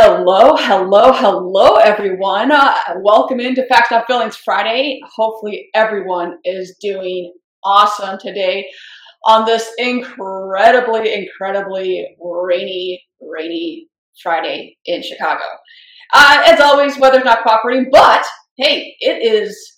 Hello, hello, hello, everyone. Uh, welcome into Facts Not Feelings Friday. Hopefully, everyone is doing awesome today on this incredibly, incredibly rainy, rainy Friday in Chicago. Uh, as always, weather's not cooperating, but hey, it is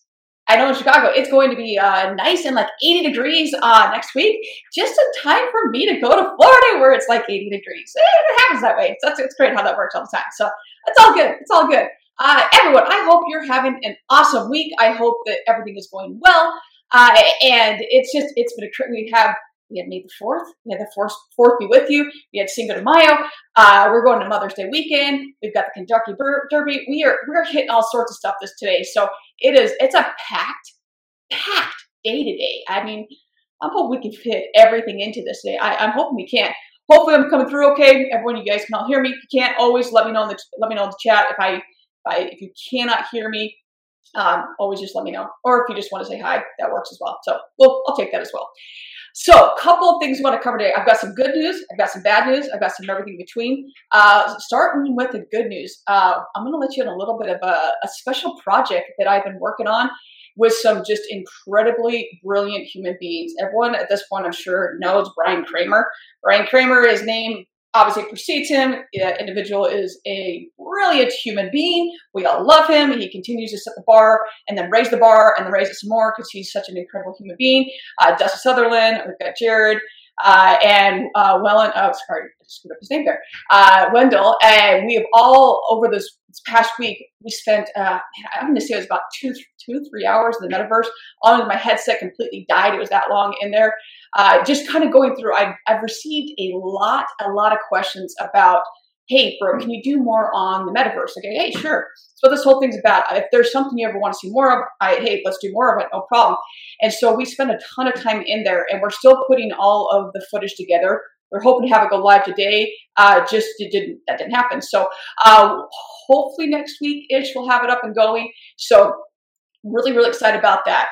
I know in Chicago it's going to be uh, nice and like 80 degrees uh, next week. Just in time for me to go to Florida where it's like 80 degrees. It happens that way. So it's great how that works all the time. So it's all good. It's all good. Uh, everyone, I hope you're having an awesome week. I hope that everything is going well. Uh, and it's just, it's been a, we have we had May the Fourth. We had the Fourth, fourth be with you. We had Cinco de Mayo. Uh, we're going to Mother's Day weekend. We've got the Kentucky Derby. We are we're hitting all sorts of stuff this today. So it is it's a packed, packed day today. I mean, I'm hoping we can fit everything into this day. I, I'm hoping we can. Hopefully, I'm coming through okay. Everyone, you guys can all hear me. If you can't, always let me know in the let me know in the chat if I if, I, if you cannot hear me. Um, always just let me know, or if you just want to say hi, that works as well. So, well, I'll take that as well. So, a couple of things I want to cover today. I've got some good news, I've got some bad news, I've got some everything between. Uh, starting with the good news, uh, I'm going to let you in a little bit of a, a special project that I've been working on with some just incredibly brilliant human beings. Everyone at this point, I'm sure, knows Brian Kramer. Brian Kramer is named obviously precedes him. The individual is a brilliant human being. We all love him. He continues to set the bar and then raise the bar and then raise it some more because he's such an incredible human being. Uh, Dusty Sutherland, we've got Jarrod, uh, and uh, Wellen, oh, sorry, I screwed up his name there, uh, Wendell, and we have all, over this, this past week, we spent, uh, I'm going to say it was about two, two, three hours in the metaverse. On my headset completely died. It was that long in there. Uh, just kind of going through, I've, I've received a lot, a lot of questions about hey, bro, can you do more on the metaverse? Okay, hey, sure. So this whole thing's about. If there's something you ever want to see more of, I, hey, let's do more of it, no problem. And so we spend a ton of time in there, and we're still putting all of the footage together. We're hoping to have it go live today. Uh, just it didn't that didn't happen. So uh, hopefully next week ish we'll have it up and going. So really really excited about that.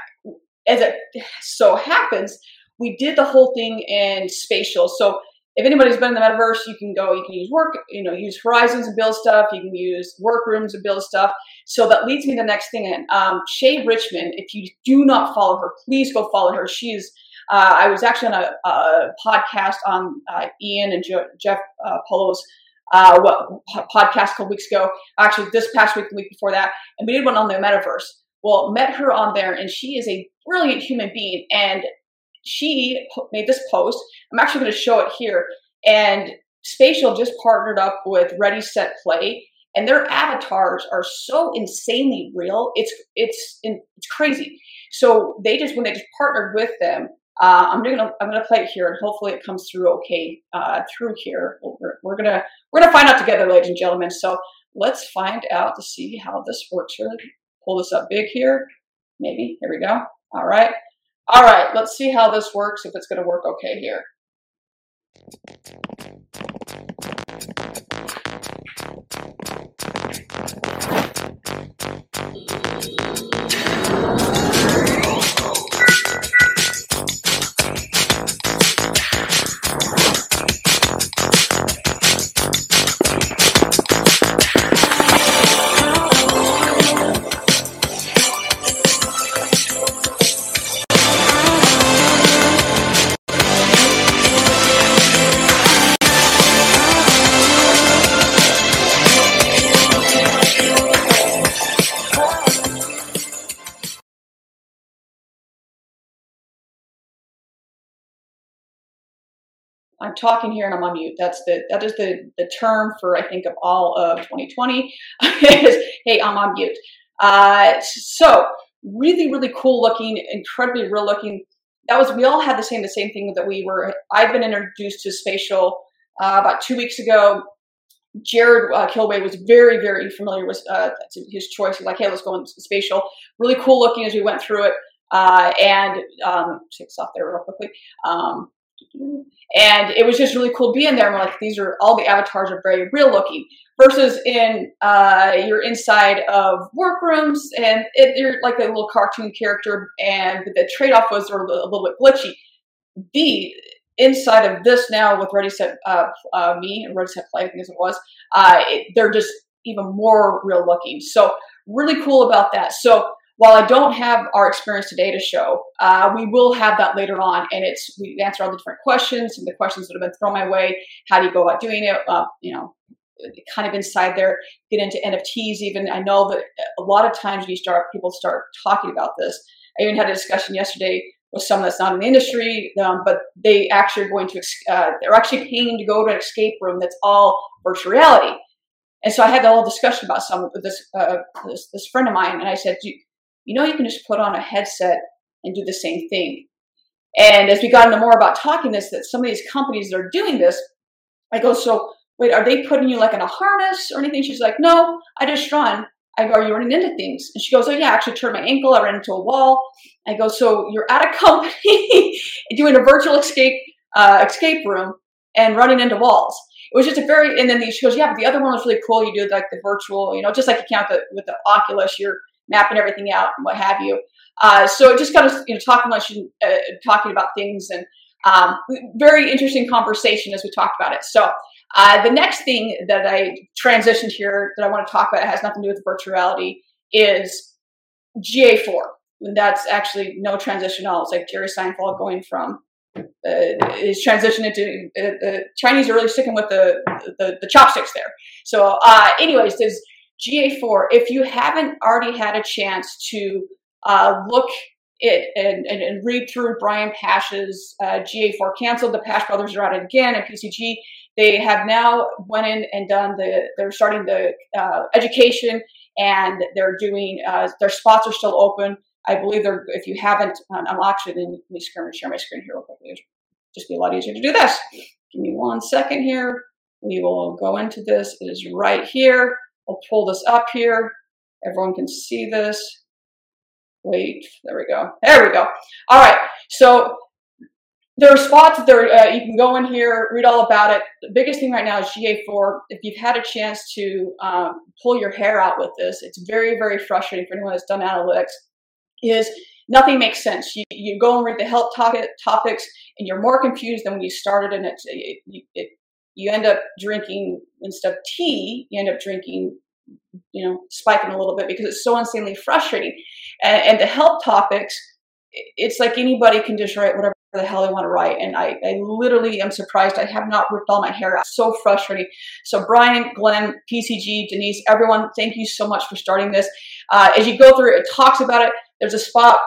As it so happens, we did the whole thing in spatial. So if anybody's been in the metaverse, you can go, you can use work, you know, use Horizons and build stuff. You can use workrooms and build stuff. So that leads me to the next thing. And um, Shea Richburg, if you do not follow her, please go follow her. She's, uh, I was actually on a, a podcast on uh, Ian and jo- Jeff uh, Polo's uh, what, podcast a couple weeks ago. Actually, this past week, the week before that, and we did one on the metaverse. Well, met her on there, and she is a brilliant human being. And she made this post. I'm actually going to show it here. And Spatial just partnered up with Ready Set Play, and their avatars are so insanely real. It's it's it's crazy. So they just when they just partnered with them, uh, I'm gonna I'm gonna play it here, and hopefully it comes through okay uh, through here. We're, we're gonna we're gonna find out together, ladies and gentlemen. So let's find out to see how this works. Here, pull this up big here. Maybe here we go. All right. All right, let's see how this works, if it's going to work okay here. I'm talking here and I'm on mute. That's the that is the the term for I think of all of 2020 is hey I'm on mute. Uh, so really really cool looking, incredibly real looking. That was we all had the same the same thing that we were. I've been introduced to spatial uh, about two weeks ago. Jarrod uh, Kilway was very very familiar with uh, his choice. He's like hey let's go into spatial. Really cool looking as we went through it. Uh, and um, take this off there real quickly. Um, and it was just really cool being there. I'm like, these are all the avatars are very real looking. Versus in uh, you're inside of workrooms and it, you're like a little cartoon character, and the trade off was a little, a little bit glitchy. The inside of this now with Ready Set uh, uh, Me and Ready Set Play, I think as it was, uh, it, they're just even more real looking. So really cool about that. So while I don't have our experience today to show, uh, we will have that later on, and it's we answer all the different questions and the questions that have been thrown my way. How do you go about doing it? Uh, you know, kind of inside there, get into NFTs. Even I know that a lot of times you start people start talking about this. I even had a discussion yesterday with someone that's not in the industry, um, but they actually are going to uh, they're actually paying to go to an escape room that's all virtual reality. And so I had the whole discussion about some with this, uh, this this friend of mine, and I said, you know, you can just put on a headset and do the same thing. And as we got into more about talking this, that some of these companies that are doing this, I go, so wait, are they putting you like in a harness or anything? She's like, no, I just run. I go, are you running into things? And she goes, oh yeah, I actually turned my ankle. I ran into a wall. I go, so you're at a company doing a virtual escape uh, escape room and running into walls. It was just a very, and then she goes, yeah, but the other one was really cool. You do like the virtual, you know, just like you count the, with the Oculus, you're mapping everything out and what have you. Uh, so just kind of you know talking uh, talking about things and um, very interesting conversation as we talked about it. So uh, the next thing that I transitioned here that I want to talk about has nothing to do with virtual reality is GA4. And that's actually no transition at all. It's like Jerry Seinfeld going from uh, is transitioned into uh, the Chinese are really sticking with the the, the chopsticks there. So, uh, anyways, there's GA4, if you haven't already had a chance to uh, look it and, and, and, read through Brian Pasch's uh, GA4 canceled, the Pash brothers are at it again, at PCG, they have now went in and done the, they're starting the uh, education and they're doing, uh, their spots are still open. I believe they're, if you haven't, um, I'm actually, let me share my screen here real quickly. It'd just be a lot easier to do this. Give me one second here. We will go into this. It is right here. I'll pull this up here. Everyone can see this. Wait, there we go. There we go. All right. So there are spots there. Uh, you can go in here, read all about it. The biggest thing right now is GA4. If you've had a chance to um, pull your hair out with this, it's very, very frustrating for anyone that's done analytics. Is nothing makes sense. You, you go and read the help topic, topics, and you're more confused than when you started, and it, it, it you end up drinking instead of tea, you end up drinking, you know, spiking a little bit because it's so insanely frustrating. And, and the help topics, it's like anybody can just write whatever the hell they want to write. And I, I literally am surprised I have not ripped all my hair out. So frustrating. So Brian, Glenn, PCG, Denise, everyone, thank you so much for starting this. Uh, as you go through it, it talks about it. There's a spot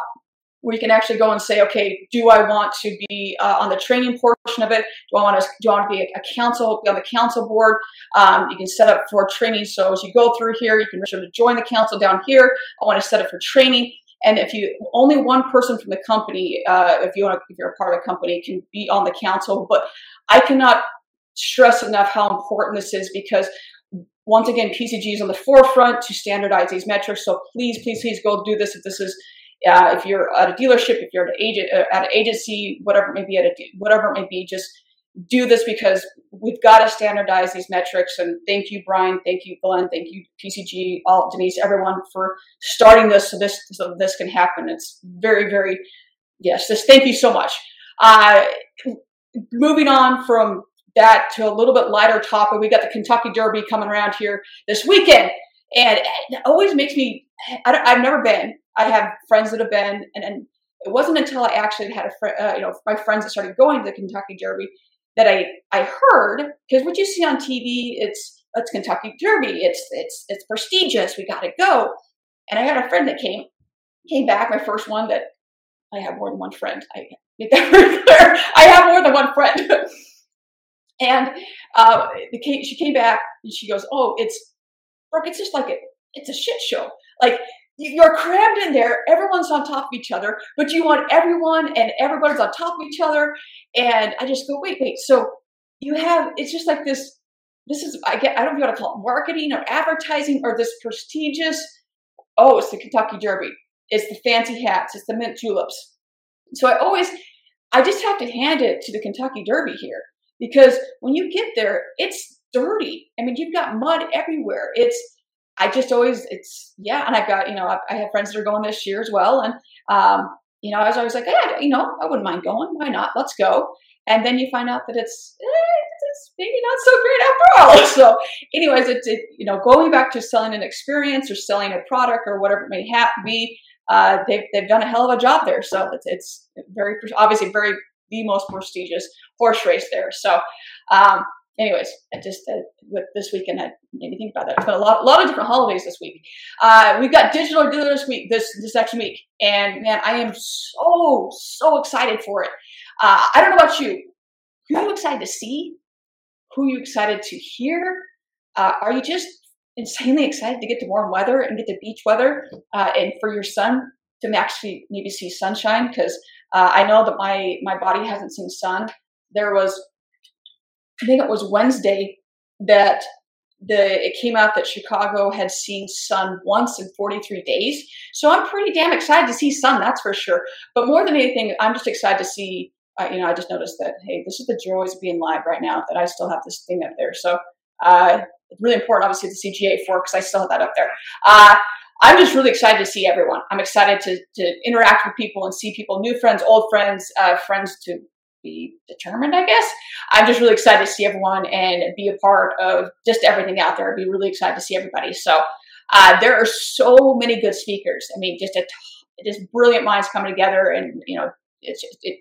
you can actually go and say, okay, do I want to be uh, on the training portion of it? Do I want to do I want to be a, council, be on the council board? Um, you can set up for training. So as you go through here, you can register to join the council down here. I want to set up for training. And if you only one person from the company, uh, if you want, to, if you're a part of the company, can be on the council. But I cannot stress enough how important this is because once again, PCG is on the forefront to standardize these metrics. So please, please, please go do this if this is uh, if you're at a dealership, if you're at an agent, uh, at an agency, whatever it may be, at a whatever it may be, just do this because we've got to standardize these metrics. And thank you, Brian. Thank you, Glenn. Thank you, PCG, all Denise, everyone for starting this so this so this can happen. It's very, very yes. This thank you so much. Uh, moving on from that to a little bit lighter topic, we got the Kentucky Derby coming around here this weekend, and it always makes me. I have never been. I have friends that have been, and, and it wasn't until I actually had a friend, uh, you know, my friends that started going to the Kentucky Derby that I I heard because what you see on TV, it's it's Kentucky Derby, it's it's it's prestigious, we got to go. And I had a friend that came came back, my first one that I have more than one friend. I make that clear. I have more than one friend. and uh, the, she came back and she goes, "Oh, it's Brooke, it's just like a, it's a shit show. Like you're crammed in there. Everyone's on top of each other, but you want everyone and everybody's on top of each other. And I just go, wait, wait. So you have, it's just like this, this is, I get, I don't know what to call it, marketing or advertising or this prestigious, oh, it's the Kentucky Derby. It's the fancy hats. It's the mint juleps. So I always, I just have to hand it to the Kentucky Derby here because when you get there, it's dirty. I mean, you've got mud everywhere. It's, I just always, it's, yeah. And I've got, you know, I, I have friends that are going this year as well. And, um, you know, I was always like, yeah, you know, I wouldn't mind going. Why not? Let's go. and then you find out that it's, eh, it's maybe not so great after all. So, anyways, it's it, you know going back to selling an experience or selling a product or whatever it may have be. Uh, they've they've done a hell of a job there. So it's it's very obviously very the most prestigious horse race there. So. Um, anyways, I just uh, with this weekend I made me think about that. It's been a lot, a lot of different holidays this week. Uh, we've got digital dealer this week, this this next week, and man, I am so so excited for it. Uh, I don't know about you. Who are you excited to see? Who are you excited to hear? Uh, are you just insanely excited to get to warm weather and get to beach weather, uh, and for your son to actually maybe see sunshine? Because uh, I know that my my body hasn't seen sun. There was I think it was Wednesday that the it came out that Chicago had seen sun once in 43 days. So I'm pretty damn excited to see sun, that's for sure. But more than anything, I'm just excited to see. Uh, you know, I just noticed that hey, this is the joys of being live right now. That I still have this thing up there. So uh, it's really important, obviously, to see GA4 because I still have that up there. Uh, I'm just really excited to see everyone. I'm excited to to interact with people and see people, new friends, old friends, uh, friends to be determined, I guess. I'm just really excited to see everyone and be a part of just everything out there. I'd be really excited to see everybody. So uh, there are so many good speakers. I mean, just a just brilliant minds coming together, and you know, it's just it.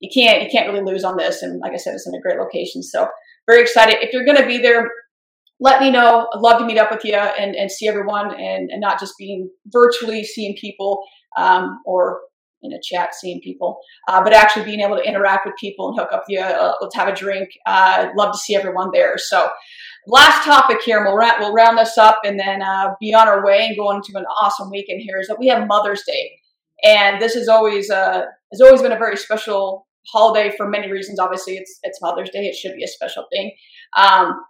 You can't you can't really lose on this. And like I said, it's in a great location. So very excited. If you're going to be there, let me know. I'd love to meet up with you and, and see everyone and, and not just being virtually seeing people um, or in a chat seeing people, uh, but actually being able to interact with people and hook up you. Uh, let's have a drink. Uh, love to see everyone there. So, last topic here, and we'll, ra- we'll round this up and then uh, be on our way and go into an awesome weekend here. Is that we have Mother's Day, and this is always uh, has always been a very special holiday for many reasons. Obviously, it's it's Mother's Day; it should be a special thing. Um,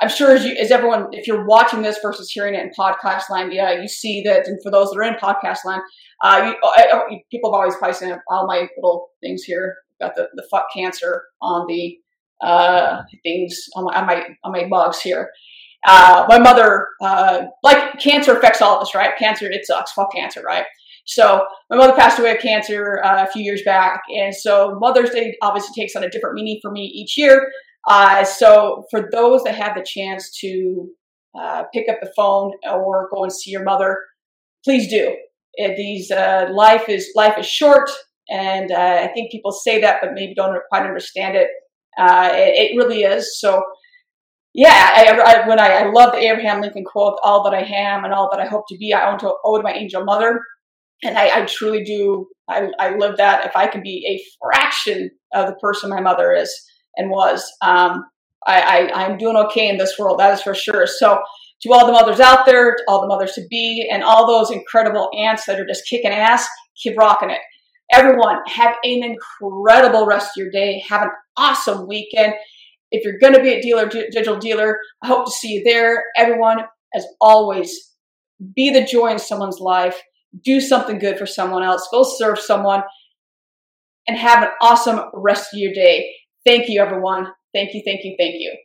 I'm sure as, you, as everyone, if you're watching this versus hearing it in podcast land, yeah, you see that. And for those that are in podcast land, uh, you, I, I, people have always probably seen all my little things here. Got the, the fuck cancer on the uh, things on my, on my on my mugs here. Uh, my mother, uh, like cancer affects all of us, right? Cancer, it sucks. Fuck cancer, right? So my mother passed away of cancer uh, a few years back, and so Mother's Day obviously takes on a different meaning for me each year. Uh, so for those that have the chance to uh, pick up the phone or go and see your mother, please do. It, these uh, life is life is short, and uh, I think people say that, but maybe don't quite understand it. Uh, it, it, really is. So yeah, I, I, when I, I love the Abraham Lincoln quote, "All that I am and all that I hope to be, I owe to, owe to my angel mother." And I, I truly do. I, I live that. If I can be a fraction of the person my mother is, and was. Um, I, I, I'm doing okay in this world, that is for sure. So, to all the mothers out there, to all the mothers to be, and all those incredible aunts that are just kicking ass, keep rocking it. Everyone, have an incredible rest of your day. Have an awesome weekend. If you're going to be a dealer, digital dealer, I hope to see you there. Everyone, as always, be the joy in someone's life. Do something good for someone else. Go serve someone and have an awesome rest of your day. Thank you, everyone. Thank you, thank you, thank you.